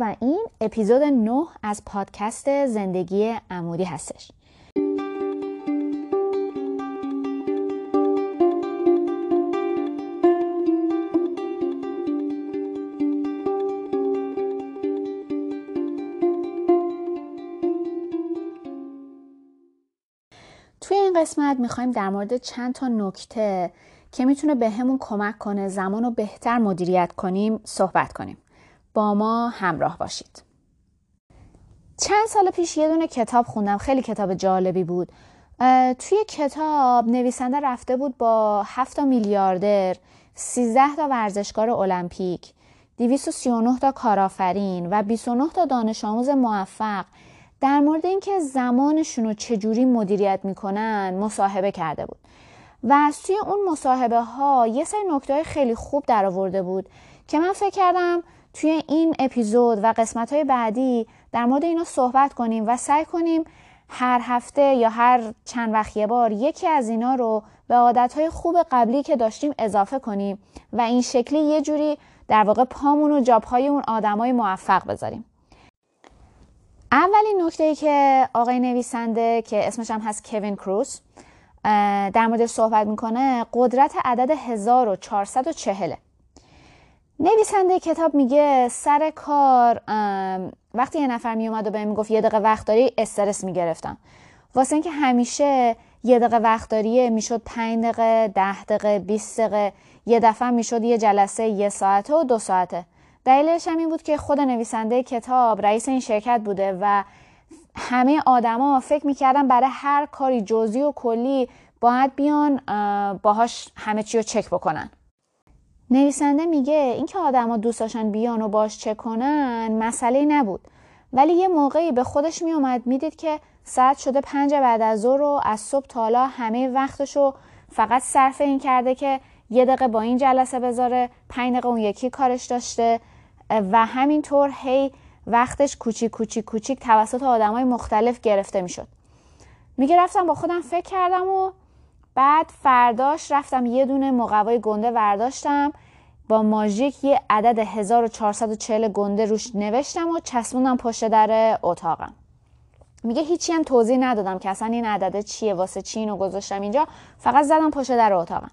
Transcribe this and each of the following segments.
و این اپیزود 9 از پادکست زندگی عمودی هستش توی این قسمت می‌خوایم در مورد چند تا نکته که می‌تونه به کمک کنه زمان رو بهتر مدیریت کنیم صحبت کنیم. با ما همراه باشید. چند سال پیش یه دونه کتاب خوندم خیلی کتاب جالبی بود. توی کتاب نویسنده رفته بود با 7 میلیاردر، 13 تا ورزشکار المپیک، 239 تا کارآفرین و 29 تا دانش آموز موفق در مورد اینکه زمانشون رو چجوری مدیریت می‌کنن مصاحبه کرده بود و از توی اون مصاحبه ها یه سری نکته خیلی خوب در آورده بود که من فکر کردم توی این اپیزود و قسمت های بعدی در مورد اینا صحبت کنیم و سعی کنیم هر هفته یا هر چند وقت یه بار یکی از اینا رو به عادتهای خوب قبلی که داشتیم اضافه کنیم و این شکلی یه جوری در واقع پامون و جابهای اون آدمای موفق بذاریم. اولین نکته که آقای نویسنده که اسمش هم هست کوین کروس در مورد صحبت می‌کنه قدرت عدد 1440 نویسنده کتاب میگه سر کار وقتی یه نفر میومد و به می‌گفت یه دقیقه وقت داری استرس می‌گرفتم. واسه اینکه همیشه یه دقیقه وقت داریه می‌شد 5 دقیقه 10 دقیقه 20 دقیقه یه دفعه می‌شد یه جلسه یه ساعته و دو ساعته. دلیلش هم این بود که خود نویسنده کتاب رئیس این شرکت بوده و همه آدما فکر می‌کردن برای هر کاری جزئی و کلی باید بیان باهاش همه چی رو چک بکنن. نویسنده میگه اینکه آدما دوست داشتن بیان و باش چک کنن مسئله نبود. ولی یه موقعی به خودش میومد می‌دید که ساعت شده پنج بعد از ظهر رو از صبح تا حالا همه وقتش رو فقط صرف این کرده که یه دقیقه با این جلسه بذاره پنج دقیقه اون یکی کارش داشته و همینطور هی وقتش کوچیک کوچیک کوچیک توسط آدمای مختلف گرفته می‌شد. میگه رفتم با خودم فکر کردم و بعد فرداش رفتم یه دونه مقوای گنده ورداشتم. با ماژیک یه عدد 1440 گنده روش نوشتم و چسبوندم پشت در اتاقم. میگه هیچی هم توضیح ندادم که اصلا این عدده چیه واسه چی اینو گذاشتم اینجا. فقط زدم پشت در اتاقم.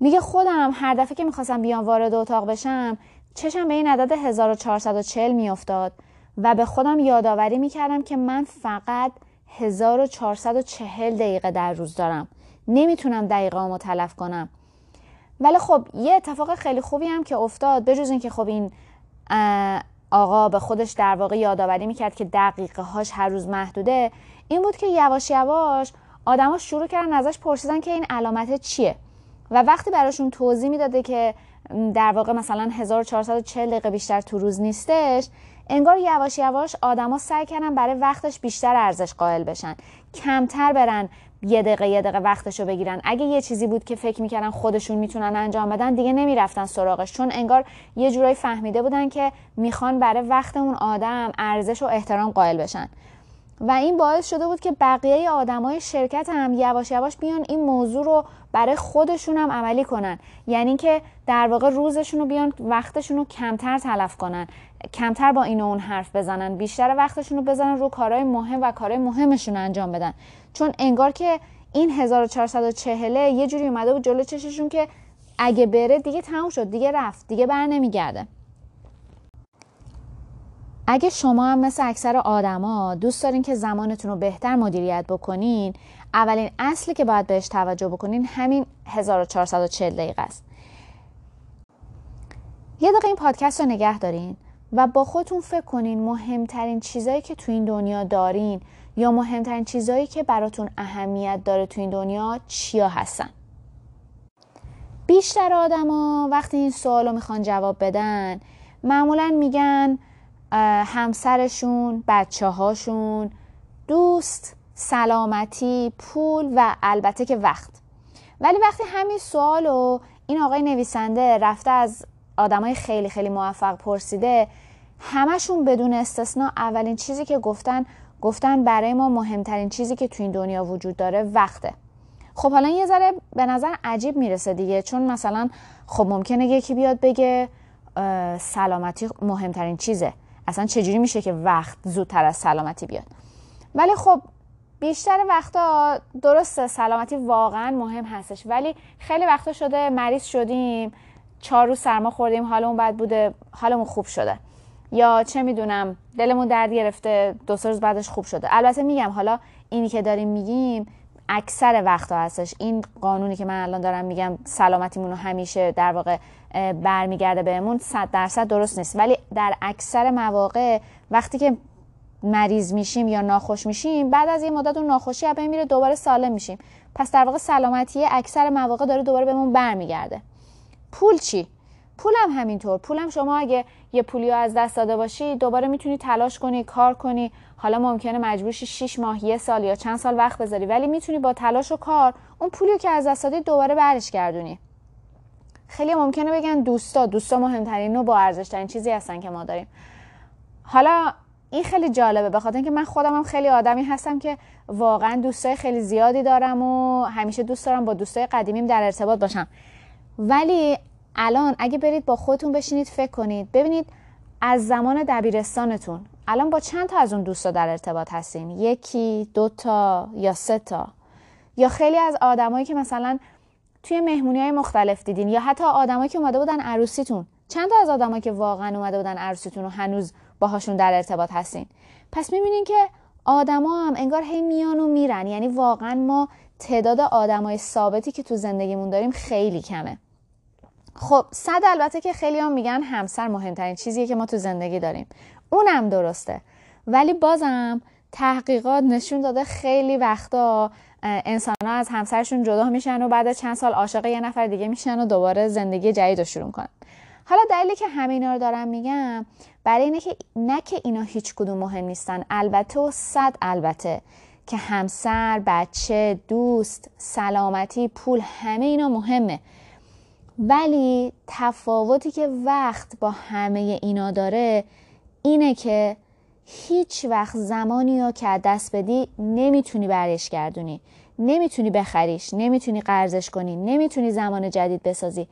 میگه خودم هر دفعه که می‌خواستم بیام وارد اتاق بشم چشم به این عدد 1440 میافتاد و به خودم یادآوری می‌کردم که من فقط 1440 دقیقه در روز دارم. نمی‌تونم دقیقه تلف کنم. ولی خب یه اتفاق خیلی خوبی هم که افتاد بجز اینکه خب این آقا به خودش در واقع یادآوری می‌کرد که دقیقه هاش هر روز محدوده این بود که یواش یواش آدما شروع کردن ازش پرسیدن که این علامت چیه؟ و وقتی براشون توضیح می‌داده که در واقع مثلا 1440 دقیقه بیشتر تو روز نیستش انگار یواش یواش آدما سعی کردن برای وقتش بیشتر ارزش قائل بشن کمتر برن یه دقیقه یه دقیقه وقتشو بگیرن. اگه یه چیزی بود که فکر می‌کردن خودشون می‌تونن انجام بدن دیگه نمی‌رفتن سراغش. چون انگار یه جورایی فهمیده بودن که می‌خوان برای وقت اون آدم ارزش و احترام قائل بشن. و این باعث شده بود که بقیه آدمای شرکت هم یواش یواش بیان این موضوع رو برای خودشون هم عملی کنن. یعنی که در واقع روزشون رو بیان وقتشون رو کمتر تلف کنن. کمتر با این و اون حرف بزنن. بیشتر وقتشون رو بزنن رو کارهای مهم و کارهای مهمشون انجام بدن. چون انگار که این 1440 یه جوری اومده بود جلو چششون که اگه بره دیگه تموم شد دیگه رفت دیگه بر نمیگرده. اگه شما هم مثل اکثر آدما دوست دارین که زمانتون رو بهتر مدیریت بکنین اولین اصلی که باید بهش توجه بکنین همین 1440 دقیقه است. یه دقیقه این پادکست رو نگه دارین و با خودتون فکر کنین مهمترین چیزایی که تو این دنیا دارین یا مهمترین چیزایی که براتون اهمیت داره تو این دنیا چیا هستن؟ بیشتر آدما وقتی این سوال رو می‌خوان جواب بدن معمولا میگن همسرشون بچه هاشون دوست سلامتی پول و البته که وقت. ولی وقتی همین سوال رو این آقای نویسنده رفته از آدمای خیلی خیلی موفق پرسیده همشون بدون استثنا اولین چیزی که گفتن گفتن برای ما مهمترین چیزی که تو این دنیا وجود داره وقته. خب حالا یه ذره به نظر عجیب می‌رسه دیگه چون مثلا خب ممکنه یکی بیاد بگه سلامتی مهمترین چیزه. اصلا چجوری میشه که وقت زودتر از سلامتی بیاد؟ ولی خب بیشتر وقتا درسته سلامتی واقعا مهم هستش. ولی خیلی وقتا شده مریض شدیم چهار روز سرما خوردیم حالمون بد بوده حالمون خوب شده. یا چه می‌دونم دلمون درد گرفته دو روز بعدش خوب شده. البته میگم حالا اینی که داریم میگیم اکثر وقتا هستش. این قانونی که من الان دارم میگم سلامتیمون رو همیشه در واقع برمیگرده بهمون صد درصد درست نیست. ولی در اکثر مواقع وقتی که مریض میشیم یا ناخوش میشیم بعد از یه مدت اون ناخوشی از میره دوباره سالم میشیم. پس در واقع سلامتی اکثر مواقع داره دوباره بهمون برمیگرده. پول چی؟ پولم همینطور. پولم شما اگه یه پولی از دست داده باشی دوباره می‌تونی تلاش کنی کار کنی. حالا ممکنه مجبورشی 6 ماه یه سال یا چند سال وقت بذاری ولی می‌تونی با تلاش و کار اون پولی که از دست دادی دوباره برش گردونی. خیلی ممکنه بگن دوستا دوستا مهمترین و با ارزش ترین چیزی هستن که ما داریم. حالا این خیلی جالبه به خاطر اینکه من خودم هم خیلی آدمی هستم که واقعا دوستای خیلی زیادی دارم و همیشه دوست دارم با دوستای قدیمیم در ارتباط باشم. ولی الان اگه برید با خودتون بشینید فکر کنید. ببینید از زمان دبیرستانتون الان با چند تا از اون دوستا در ارتباط هستین؟ یکی دو تا یا سه تا؟ یا خیلی از آدمایی که مثلا توی مهمونی های مختلف دیدین یا حتی آدمایی که اومده بودن عروسیتون. چند تا از آدمایی که واقعا اومده بودن عروسیتون و هنوز باهاشون در ارتباط هستین؟ پس می‌بینین که آدما هم انگار هی میان و میرن. یعنی واقعا ما تعداد آدمای ثابتی که تو زندگیمون داریم خیلی کمه. خب صد البته که خیلی هم میگن همسر مهمترین چیزیه که ما تو زندگی داریم. اونم درسته. ولی بازم تحقیقات نشون داده خیلی وقتا انسان ها از همسرشون جدا میشن و بعد چند سال عاشق یه نفر دیگه میشن و دوباره زندگی جدید رو شروع کنن حالا دلیلی که همه اینا رو دارم میگم برای اینه که نه که اینا هیچ کدوم مهم نیستن البته و صد البته که همسر، بچه، دوست، سلامتی، پول همه اینا مهمه. ولی تفاوتی که وقت با همه اینا داره اینه که هیچ وقت زمانی رو که دست بدی نمی‌تونی برش گردونی. نمی‌تونی بخریش نمی‌تونی قرضش کنی نمی‌تونی زمان جدید بسازی.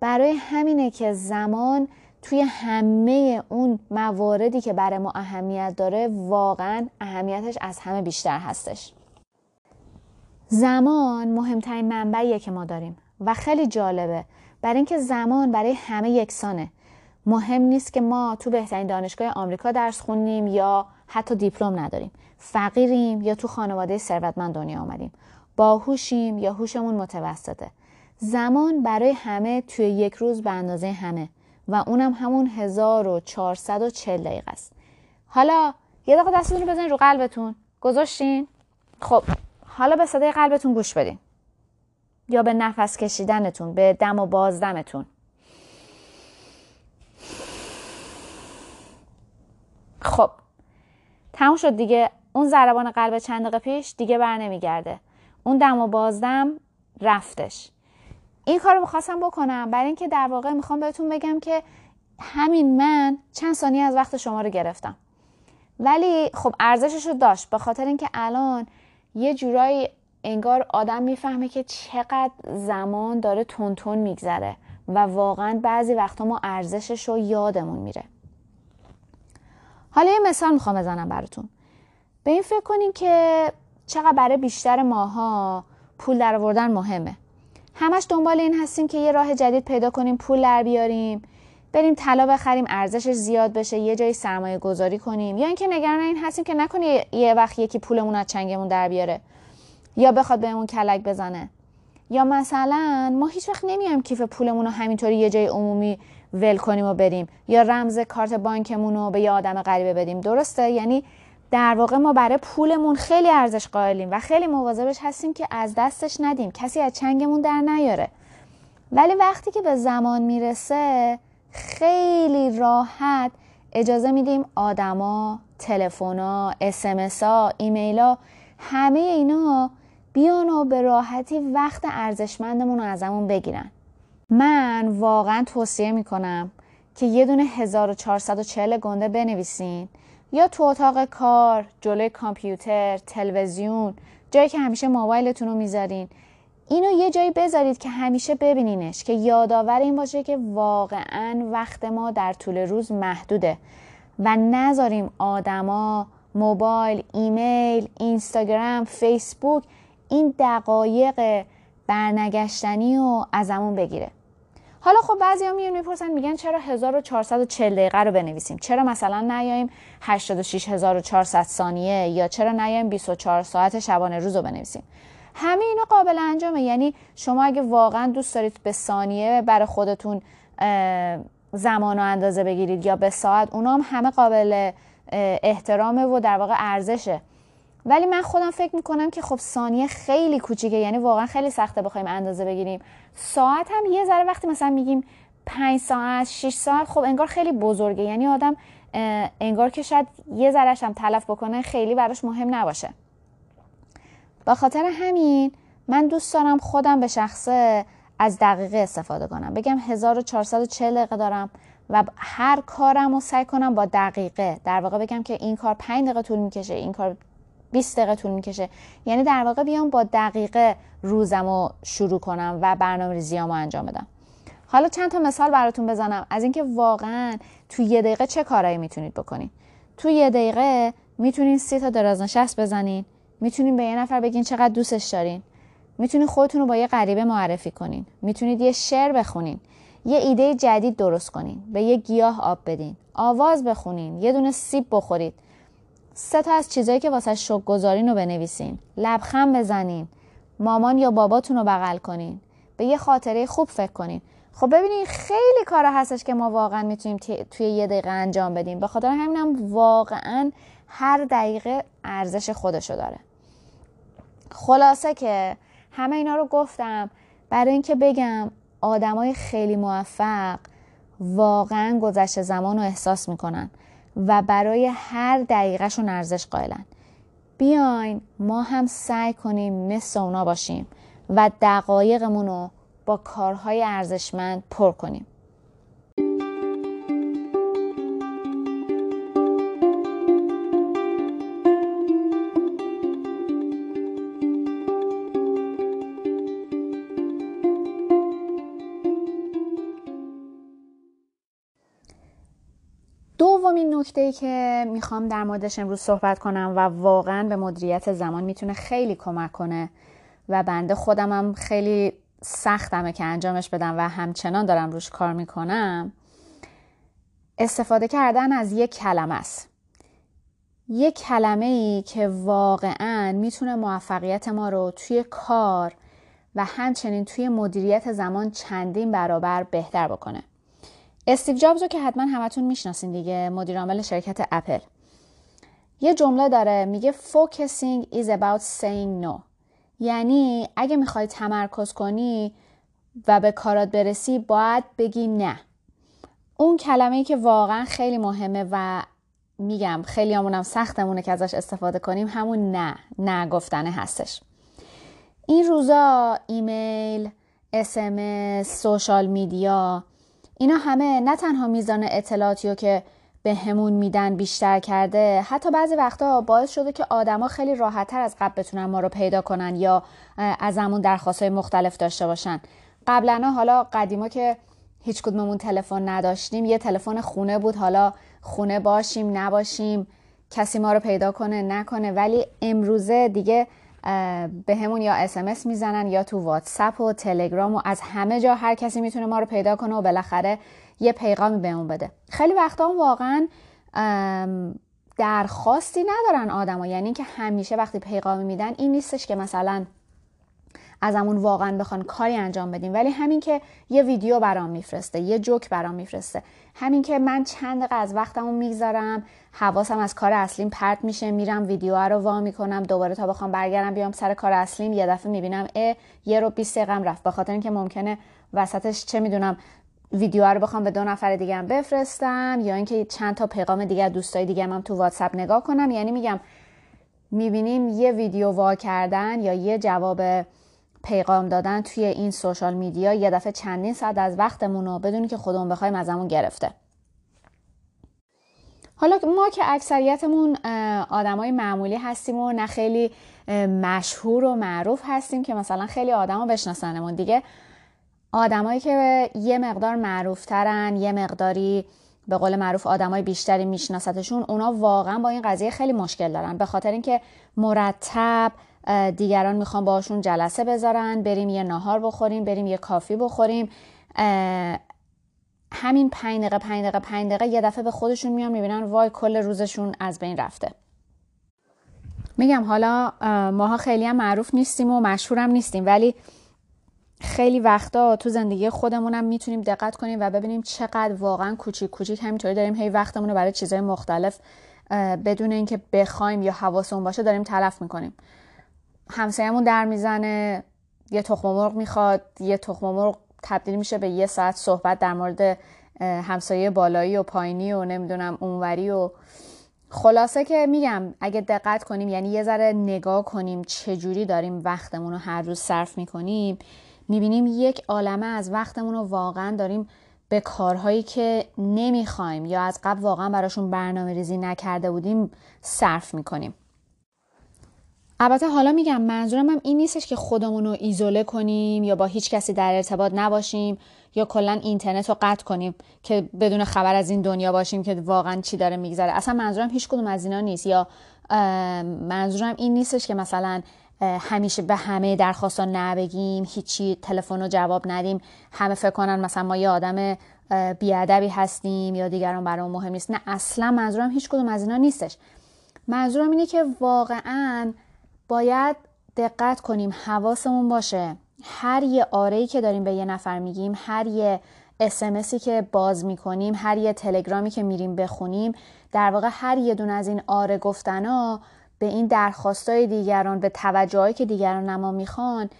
برای همینه که زمان توی همه اون مواردی که برای ما اهمیت داره واقعا اهمیتش از همه بیشتر هستش. زمان مهمترین منبعیه که ما داریم و خیلی جالبه. برای اینکه زمان برای همه یکسانه. مهم نیست که ما تو بهترین دانشگاه آمریکا درس خونیم یا حتی دیپلم نداریم. فقیریم یا تو خانواده ثروتمند دنیا آمدیم. باهوشیم یا هوشمون متوسطه. زمان برای همه توی یک روز به اندازه همه و اونم همون 1440 دقیقه است. حالا یه دقیقه دستتون رو بزنین رو قلبتون. گذاشتین؟ خب حالا به صدای قلبتون گوش بدین. یا به نفس کشیدنتون به دم و بازدمتون. خب تموم شد دیگه. اون ضربان قلب چند دقیقه پیش دیگه بر نمیگرده. اون دم و بازدم رفتش. این کار رو می‌خواستم بکنم. برای اینکه در واقع می‌خوام بهتون بگم که همین من چند ثانیه از وقت شما رو گرفتم. ولی خب ارزشش رو داشت. به خاطر اینکه الان یه جورایی انگار آدم می‌فهمه که چقدر زمان داره تون میگذره و واقعا بعضی وقتا ما ارزشش رو یادمون میره. حالا یه مثال می‌خوام بزنم براتون. به این فکر کنین که چقدر برای بیشتر ماها پول در آوردن مهمه. همش دنبال این هستیم که یه راه جدید پیدا کنیم پول در بیاریم بریم طلا بخریم ارزشش زیاد بشه یه جایی سرمایه گذاری کنیم. یا اینکه نگران این هستیم که نکنه یه وقت یکی پولمون از چنگمون در بیاره. یا بخواد بهمون کلک بزنه. یا مثلا ما هیچ وقت نمیایم کیف پولمون رو همینطوری یه جای عمومی ول کنیم و بریم. یا رمز کارت بانکمون رو به یه آدم غریبه بدیم. درسته؟ یعنی در واقع ما برای پولمون خیلی ارزش قائلیم و خیلی مواظبش هستیم که از دستش ندیم. کسی از چنگمون در نیاره. ولی وقتی که به زمان می‌رسه خیلی راحت اجازه میدیم آدما، تلفونا، اسمسا، ایمیلا همه اینا بیان و به راحتی وقت ارزشمندمون رو ازمون بگیرن. من واقعا توصیه می‌کنم که یه دونه 1440 گنده بنویسین. یا تو اتاق کار، جلوی کامپیوتر، تلویزیون، جایی که همیشه موبایلتون رو می‌ذارین. اینو یه جایی بذارید که همیشه ببینینش که یادآور این باشه که واقعا وقت ما در طول روز محدوده. و نذاریم آدما موبایل، ایمیل، اینستاگرام، فیسبوک این دقایق برنگشتنی و ازمون بگیره. حالا خب بعضی ها میون می‌پرسن میگن چرا 1440 دقیقه رو بنویسیم؟ چرا مثلا نیاییم 86400 ثانیه یا چرا نیاییم 24 ساعت شبانه روز رو بنویسیم؟ همه اینا قابل انجامه. یعنی شما اگه واقعا دوست دارید به ثانیه برای خودتون زمان و اندازه بگیرید یا به ساعت اونا هم همه قابل احترامه و در واقع ارزشه. ولی من خودم فکر می‌کنم که خب ثانیه خیلی کوچیکه. یعنی واقعا خیلی سخته بخوایم اندازه بگیریم. ساعت هم یه ذره وقتی مثلا میگیم 5 ساعت 6 ساعت خب انگار خیلی بزرگه. یعنی آدم انگار که شاید یه ذرهش هم تلف بکنه خیلی براش مهم نباشه. با خاطر همین من دوست دارم خودم به شخصه از دقیقه استفاده کنم. بگم 1440 دقیقه دارم و هر کارم رو سعی کنم با دقیقه در واقع بگم که این کار 5 دقیقه طول می‌کشه این کار 20 دقیقه طول می‌کشه. یعنی در واقع بیام با دقیقه روزم رو شروع کنم و برنامه ریزیامو انجام بدم. حالا چند تا مثال براتون بزنم. از اینکه واقعا تو یه دقیقه چه کارایی می‌تونید بکنید تو یه دقیقه می‌تونین سی تا درازنشست بزنین. می‌تونین به یه نفر بگین چقدر دوستش دارین. می‌تونید خودتون رو با یه غریبه معرفی کنین. می‌تونید یه شعر بخونین. یه ایده جدید درست کنین. به یه گیاه آب بدین. آواز بخونین. یه دونه سیب بخورید. سه تا از چیزایی که واسه شک گذارین رو بنویسین. لبخند بزنین. مامان یا باباتون رو بغل کنین. به یه خاطره خوب فکر کنین. خب ببینین خیلی کارا هستش که ما واقعا می‌تونیم توی یه دقیقه انجام بدیم. به خاطر همینم واقعا هر دقیقه ارزش خودشو داره. خلاصه که همه اینا رو گفتم. برای اینکه بگم آدمای خیلی موفق واقعا گذشته زمان رو احساس می‌کنن. و برای هر دقیقهشون ارزش قائلن. بیاین ما هم سعی کنیم مثل اونا باشیم و دقایقمون رو با کارهای ارزشمند پر کنیم. دومین نکته ای که می‌خوام در موردش امروز صحبت کنم و واقعا به مدیریت زمان می‌تونه خیلی کمک کنه و بنده خودم هم خیلی سختمه که انجامش بدم و همچنان دارم روش کار می‌کنم استفاده کردن از یک کلمه است. یک کلمه ای که واقعا می‌تونه موفقیت ما رو توی کار و همچنین توی مدیریت زمان چندین برابر بهتر بکنه. استیو جابز رو که حتما همتون می‌شناسین دیگه مدیر عامل شرکت اپل. یه جمله داره میگه focusing is about saying no. یعنی اگه می‌خوای تمرکز کنی و به کارات برسی باید بگی نه. اون کلمه ای که واقعا خیلی مهمه و میگم خیلی همونم سختمونه که ازش استفاده کنیم همون نه نه گفتنه هستش. این روزا ایمیل اسمس سوشال میدیا اینا همه نه تنها میزان اطلاعاتی رو که به همون میدن بیشتر کرده حتی بعضی وقتا باعث شده که آدما خیلی راحتتر از قبل بتونن ما رو پیدا کنن یا از همون درخواست های مختلف داشته باشن. قبلا حالا قدیما که هیچ کدوممون تلفن نداشتیم یه تلفن خونه بود حالا خونه باشیم نباشیم کسی ما رو پیدا کنه نکنه. ولی امروزه دیگه به همون یا اسمس می‌زنن یا تو واتساپ و تلگرام و از همه جا هر کسی می‌تونه ما رو پیدا کنه و بالاخره یه پیغامی بهمون بده. خیلی وقتا واقعا درخواستی ندارن آدما یعنی که همیشه وقتی پیغامی میدن این نیستش که مثلا ازمون واقعا بخوان کاری انجام بدیم. ولی همین که یه ویدیو برام میفرسته یه جوک برام میفرسته. همین که من چند دقیقه از وقتمو می‌گذارم حواسم از کار اصلیم پرت میشه میرم ویدیو رو وا می‌کنم دوباره تا بخوام برگردم بیام سر کار اصلیم یه دفعه می‌بینم ا یه رو 20 دقیقه رفت. به خاطر اینکه ممکنه وسطش چه می‌دونم ویدیو رو بخوام به دو نفر دیگه هم بفرستم یا اینکه چند تا پیغام دیگه دوستای دیگه هم تو واتساپ نگاه کنم. یعنی میگم می‌بینیم یه ویدیو وا کردن یا یه جواب پیغام دادن توی این سوشال میدیا یه دفعه چندین ساعت از وقتمون رو بدونی که خودمون بخوایم ازمون گرفته. حالا ما که اکثریتمون آدمای معمولی هستیم و نه خیلی مشهور و معروف هستیم که مثلا خیلی آدما بشناسنمون. دیگه آدمایی که یه مقدار معروفترن یه مقداری به قول معروف آدمای بیشتری میشناستشون اونا واقعا با این قضیه خیلی مشکل دارن. به خاطر اینکه مرتب دیگران می‌خوان باشون جلسه بذارن بریم یه ناهار بخوریم بریم یه کافی بخوریم. همین پنج دقیقه پنج دقیقه پنج دقیقه یه دفعه به خودشون میان می‌بینن وای کل روزشون از بین رفته. میگم حالا ماها خیلی هم معروف نیستیم و مشهورم نیستیم ولی خیلی وقتا تو زندگی خودمونم می‌تونیم دقت کنیم و ببینیم چقدر واقعا کوچیک کوچیک. همینطوری داریم هی وقتمون رو برای چیزهای مختلف بدون اینکه بخوایم یا حواسمون باشه داریم تلف می‌کنیم. همسایه‌مون در می‌زنه یه تخم مرغ می‌خواد یه تخم مرغ تبدیل میشه به یه ساعت صحبت در مورد همسایه بالایی و پایینی و نمی‌دونم اونوری و خلاصه که میگم اگه دقت کنیم یعنی یه ذره نگاه کنیم چجوری داریم وقتمون رو هر روز صرف می‌کنیم می‌بینیم یک عالمه از وقتمون رو واقعا داریم به کارهایی که نمی‌خوایم یا از قبل واقعا براشون برنامه ریزی نکرده بودیم صرف می‌کنیم. البته حالا میگم منظورم هم این نیستش که خودمون رو ایزوله کنیم یا با هیچ کسی در ارتباط نباشیم یا کلا اینترنت رو قطع کنیم که بدون خبر از این دنیا باشیم که واقعا چی داره میگذره. اصلا منظورم هیچ کدوم از اینا نیست. یا منظورم این نیستش که مثلا همیشه به همه درخواست نبگیم هیچی تلفن رو جواب ندیم. همه فکر کنن مثلا ما یه آدم بیادبی هستیم یا دیگران برای مهم نیست. نه اصلا منظورم هیچ کدوم از اینا نیستش. منظورم اینه که واقعا باید دقت کنیم حواسمون باشه. هر یه آره که داریم به یه نفر میگیم هر یه اسمسی که باز می‌کنیم هر یه تلگرامی که میریم بخونیم در واقع هر یه دون از این آره گفتنا به این درخواستای دیگران به توجههایی که دیگران نما می‌خوان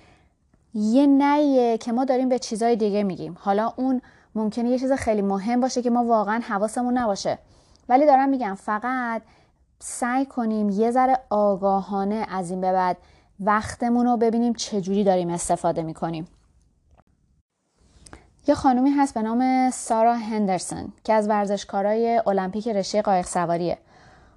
یه نیه که ما داریم به چیزای دیگه میگیم. حالا اون ممکنه یه چیز خیلی مهم باشه که ما واقعا حواسمون نباشه. ولی دارم میگم فقط سعی کنیم یه ذره آگاهانه از این به بعد وقتمون رو ببینیم چجوری داریم استفاده می‌کنیم. یه خانومی هست به نام سارا هندرسون که از ورزشکارای المپیک رشته قایق سواریه.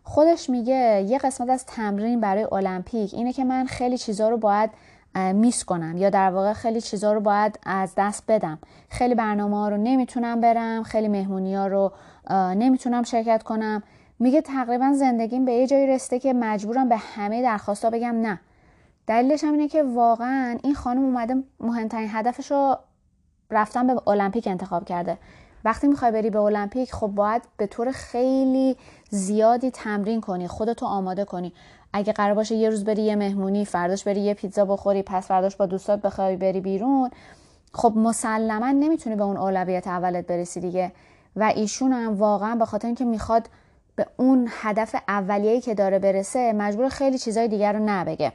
خودش میگه یه قسمت از تمرین برای المپیک اینه که من خیلی چیزا رو باید میس کنم یا در واقع خیلی چیزا رو باید از دست بدم. خیلی برنامه ها رو نمی‌تونم برم خیلی مهمونی ها رو نمی‌تونم شرکت کنم. میگه تقریبا زندگیم به یه جایی رسیده که مجبورم به همه درخواستا بگم نه. دلیلش هم اینه که واقعا این خانم اومده مهمترین هدفش رو رفتن به المپیک انتخاب کرده. وقتی می‌خوای بری به المپیک خب باید به طور خیلی زیادی تمرین کنی خودتو آماده کنی. اگه قرار باشه یه روز بری یه مهمونی فرداش بری یه پیتزا بخوری پس فرداش با دوستات بخوای بری بیرون. خب مسلما نمی‌تونی به اون اولویت اولت برسی دیگه. و ایشون هم واقعا به خاطر اینکه می‌خواد به اون هدف اولیه‌ای که داره برسه مجبور خیلی چیزای دیگر رو نبگه.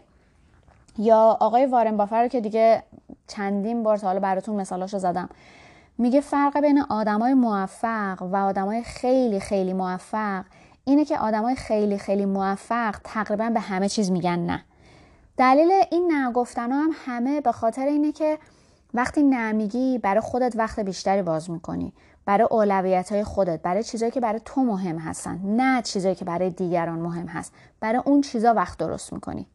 یا آقای وارن بافر که دیگه چندین بار تا حالا براتون مثالاشو زدم میگه فرق بین آدمای موفق و آدمای خیلی خیلی موفق اینه که آدمای خیلی خیلی موفق تقریبا به همه چیز میگن نه. دلیل این نگفتن هم همه به خاطر اینه که وقتی نمیگی برای خودت وقت بیشتری باز می‌کنی. برای اولویت های خودت برای چیزایی که برای تو مهم هستن نه چیزایی که برای دیگران مهم هست. برای اون چیزا وقت درست می‌کنی.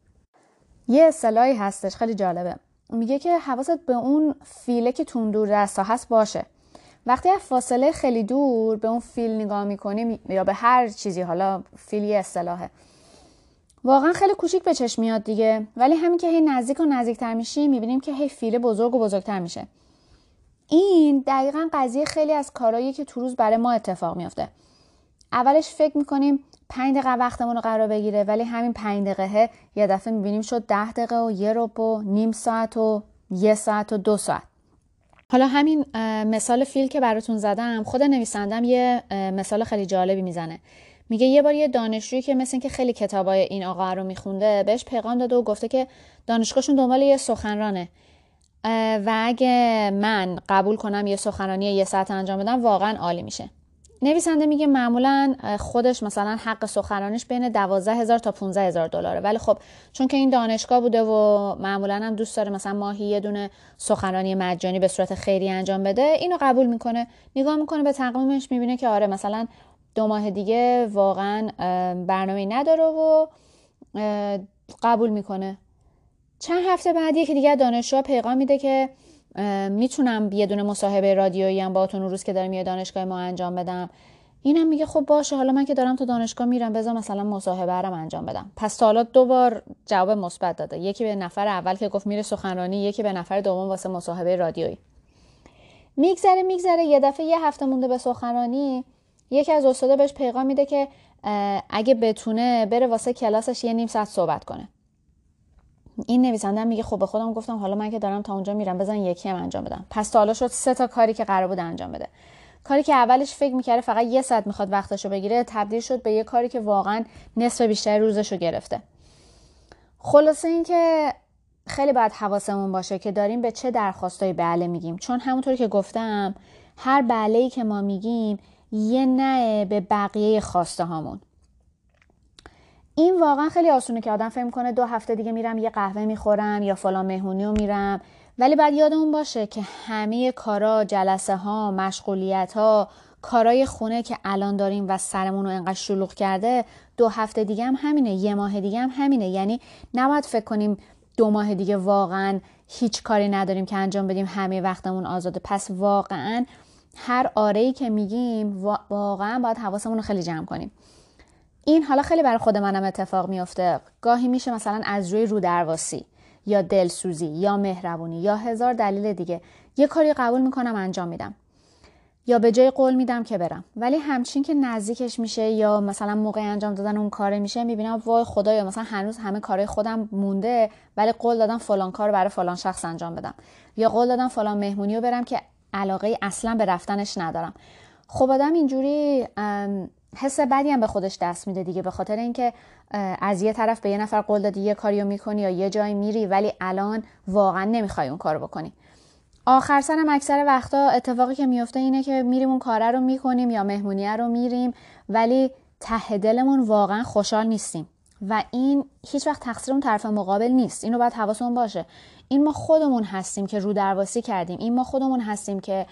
یه اصطلاحی هستش خیلی جالبه. میگه که حواست به اون فیله که تون دور دستا هست باشه. وقتی از فاصله خیلی دور به اون فیل نگاه می‌کنی یا به هر چیزی حالا فیل یه اصطلاحه. واقعا خیلی کوچیک به چشم میاد دیگه. ولی همین که هی نزدیک و نزدیکتر میشی می‌بینیم که هی فیله بزرگ و بزرگتر میشه. این دقیقا قضیه خیلی از کارهایی که تو روز برای ما اتفاق میافته. اولش فکر می‌کنیم پنج دقیقه وقتمون رو قرار بگیره ولی همین پنج دقیقه یه دفعه می‌بینیم شد ده دقیقه و یه روب و نیم ساعت و یه ساعت و دو ساعت. حالا همین مثال فیل که براتون زدم خود نویسندم یه مثال خیلی جالبی می‌زنه. میگه یه بار یه دانشجویی که مثل که خیلی کتابای این آقا رو میخونده بهش پیغام داده و گفته که دانشگاهشون دنبال یه سخنرانه. و اگه من قبول کنم یه سخنرانی یه ساعت انجام بدم واقعا عالی میشه. نویسنده میگه معمولا خودش مثلا حق سخنرانیش بین 12 هزار تا 15 هزار دلاره. ولی خب چون که این دانشگاه بوده و معمولا هم دوست داره مثلا ماهی یه دونه سخنرانی مجانی به صورت خیری انجام بده اینو قبول می‌کنه. نگاه می‌کنه به تقویمش می‌بینه که آره مثلا دو ماه دیگه واقعا برنامه نداره و قبول می‌کنه. چند هفته بعدی که دیگه دانشجو پیغام میده که می‌تونم یه دونه مصاحبه رادیویی هم باهاتون روز که دارم یه دانشگاه ما انجام بدم. اینم میگه خب باشه حالا من که دارم تو دانشگاه میرم بذار مثلا مصاحبه رو انجام بدم. پس تا حالا دو بار جواب مثبت داده. یکی به نفر اول که گفت میره سخنرانی یکی به نفر دوم واسه مصاحبه رادیویی. میگذره میگذره یه دفعه یه هفته مونده به سخنرانی. یکی از استادا بهش پیغام میده که اگه بتونه بره واسه کلاسش یه نیم ساعت صحبت کنه. این نویسنده میگه خب به خودم گفتم حالا من که دارم تا اونجا میرم بزن یکی هم انجام بدم. پس تا حالا شد سه تا کاری که قرار بود انجام بده. کاری که اولش فکر می‌کرده فقط یه ساعت می‌خواد وقتشو بگیره تبدیل شد به یه کاری که واقعا نصف بیشتر روزشو گرفته. خلاصه اینکه خیلی باید حواسمون باشه که داریم به چه درخواستایی بله میگیم. چون همونطور که گفتم هر بله که ما میگیم یه نه به بقیه خواسته هامون. این واقعا خیلی آسونه که آدم فکر کنه دو هفته دیگه میرم یه قهوه می‌خورم یا فلان مهمونی رو میرم. ولی بعد یادمون باشه که همه کارا جلسه ها مشغولیت ها کارای خونه که الان داریم و سرمون رو انقدر شلوغ کرده دو هفته دیگه هم همینه یه ماه دیگه هم همینه. یعنی نباید فکر کنیم دو ماه دیگه واقعا هیچ کاری نداریم که انجام بدیم همه وقتمون آزاده. پس واقعا هر آره که میگیم واقعا باید حواسمون رو خیلی جمع کنیم. این حالا خیلی برای خود منم اتفاق میفته. گاهی میشه مثلا از روی رو درواسی یا دلسوزی یا مهربونی یا هزار دلیل دیگه. یه کاری قبول می‌کنم انجام میدم. یا به جای قول میدم که برم. ولی همچین که نزدیکش میشه یا مثلا موقع انجام دادن اون کاره میشه می‌بینم وای خدایا مثلا هنوز همه کارهای خودم مونده ولی قول دادم فلان کار برای فلان شخص انجام بدم. یا قول دادم فلان مهمونی رو برم که علاقه اصلا به رفتنش ندارم. خب آدم اینجوری حس بدی هم به خودش دست میده دیگه به خاطر اینکه از یه طرف به یه نفر قول دادی یه کاریو می‌کنی یا یه جایی میری ولی الان واقعا نمی‌خوای اون کارو بکنی. آخر سرم اکثر وقتا اتفاقی که میفته اینه که میریم اون کاره رو می‌کنیم یا مهمونیه رو میریم ولی ته دلمون واقعا خوشحال نیستیم. و این هیچ وقت تقصیر اون طرف مقابل نیست. اینو باید حواسمون باشه. این ما خودمون هستیم که رو درواسی کردیم. این ما خودمون هستیم که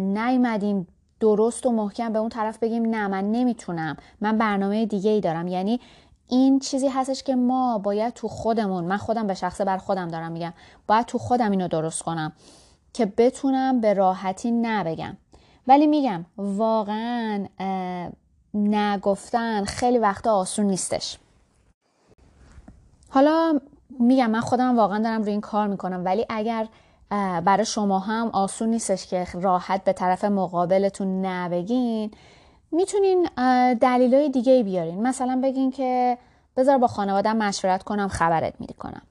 نیومدیم درست و محکم به اون طرف بگیم نه من نمی‌تونم. من برنامه دیگه ای دارم. یعنی این چیزی هستش که ما باید تو خودمون من خودم به شخصه بر خودم دارم میگم باید تو خودم اینو درست کنم که بتونم به راحتی نبگم. ولی میگم واقعا نگفتن خیلی وقتا آسون نیستش. حالا میگم من خودم واقعا دارم روی این کار می‌کنم ولی اگر برای شما هم آسون نیستش که راحت به طرف مقابلتون نبگین. می‌تونین دلیلای دیگه بیارین. مثلا بگین که بذار با خانوادم مشورت کنم خبرت میدی کنم.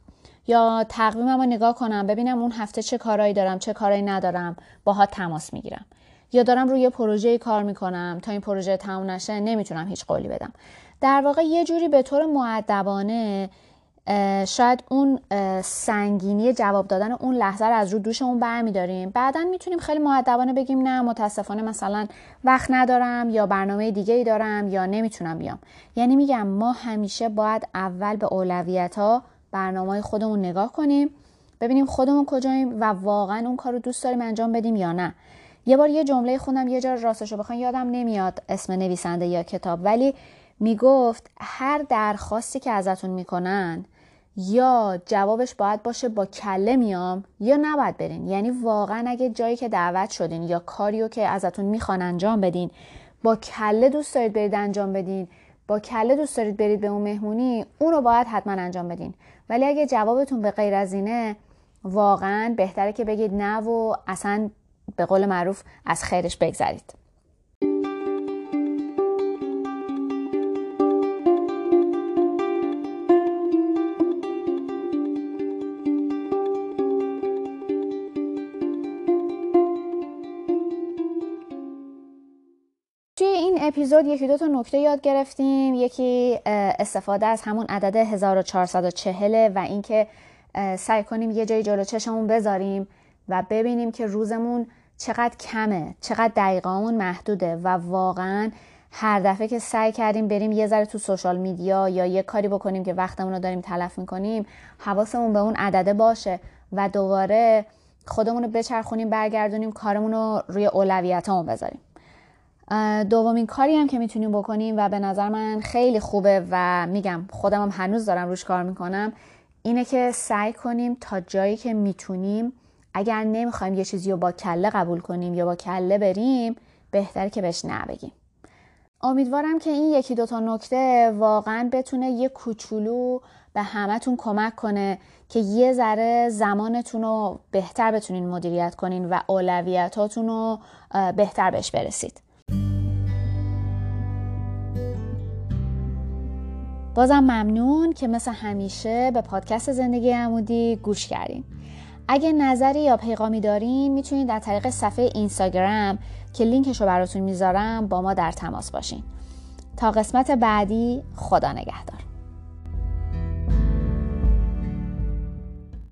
یا تقویمم رو نگاه کنم ببینم اون هفته چه کارایی دارم چه کارایی ندارم باها تماس می‌گیرم. یا دارم روی پروژه کار می‌کنم تا این پروژه تموم نشه نمی‌تونم هیچ قولی بدم. در واقع یه جوری به طور معدبانه شاید اون سنگینی جواب دادن اون لحظه رو از رو دوشمون برمیداریم. بعدا می‌تونیم خیلی معدبانه بگیم نه متاسفانه مثلا وقت ندارم یا برنامه دیگه ای دارم یا نمی‌تونم بیام. یعنی میگم ما همیشه باید اول به اولویت ها برنامه خودمون نگاه کنیم ببینیم خودمون کجاییم و واقعا اون کار رو دوست داریم انجام بدیم یا نه. یه بار یه جمله خوندم یه جا راستشو بخوام یادم نمیاد اسم نویسنده یا کتاب ولی می‌گفت هر درخواستی که ازتون می‌کنن یا جوابش باید باشه با کله میام یا نباید برین. یعنی واقعا اگه جایی که دعوت شدین یا کاریو که ازتون می‌خوان انجام بدین با کله دوست دارید برید انجام بدین. با کله دوست دارید برید به اون مهمونی اون رو باید حتما انجام بدین. ولی اگه جوابتون به غیر از اینه واقعا بهتره که بگید نه و اصلا به قول معروف از خیرش بگذرید. اپیزود یکی دو تا نکته یاد گرفتیم. یکی استفاده از همون عدد 1440 و اینکه سعی کنیم یه جای جلو چشمون بذاریم و ببینیم که روزمون چقدر کمه چقدر دقیقامون محدوده و واقعا هر دفعه که سعی کردیم بریم یه ذره تو سوشال میدیا یا یه کاری بکنیم که وقتمون رو داریم تلف می‌کنیم حواسمون به اون عدده باشه و دوباره خودمون رو بچرخونیم برگردونیم کارمون رو روی اولویتامون بذاریم. دومین کاری هم که می‌تونیم بکنیم و به نظر من خیلی خوبه و میگم خودم هم هنوز دارم روش کار می‌کنم اینه که سعی کنیم تا جایی که می‌تونیم اگر نمی‌خوایم یه چیزی رو با کله قبول کنیم یا با کله بریم بهتره که بهش نبگیم امیدوارم که این یکی دوتا نکته واقعا بتونه یه کوچولو به همتون کمک کنه که یه ذره زمانتون رو بهتر بتونین مدیریت کنین و اولویتاتون رو بهتر بهش برسید. بازم ممنون که مثل همیشه به پادکست زندگی عمودی گوش کردین. اگه نظری یا پیغامی دارین می‌تونید در طریق صفحه اینستاگرام که لینکش رو براتون می‌ذارم با ما در تماس باشین. تا قسمت بعدی خدا نگهدار.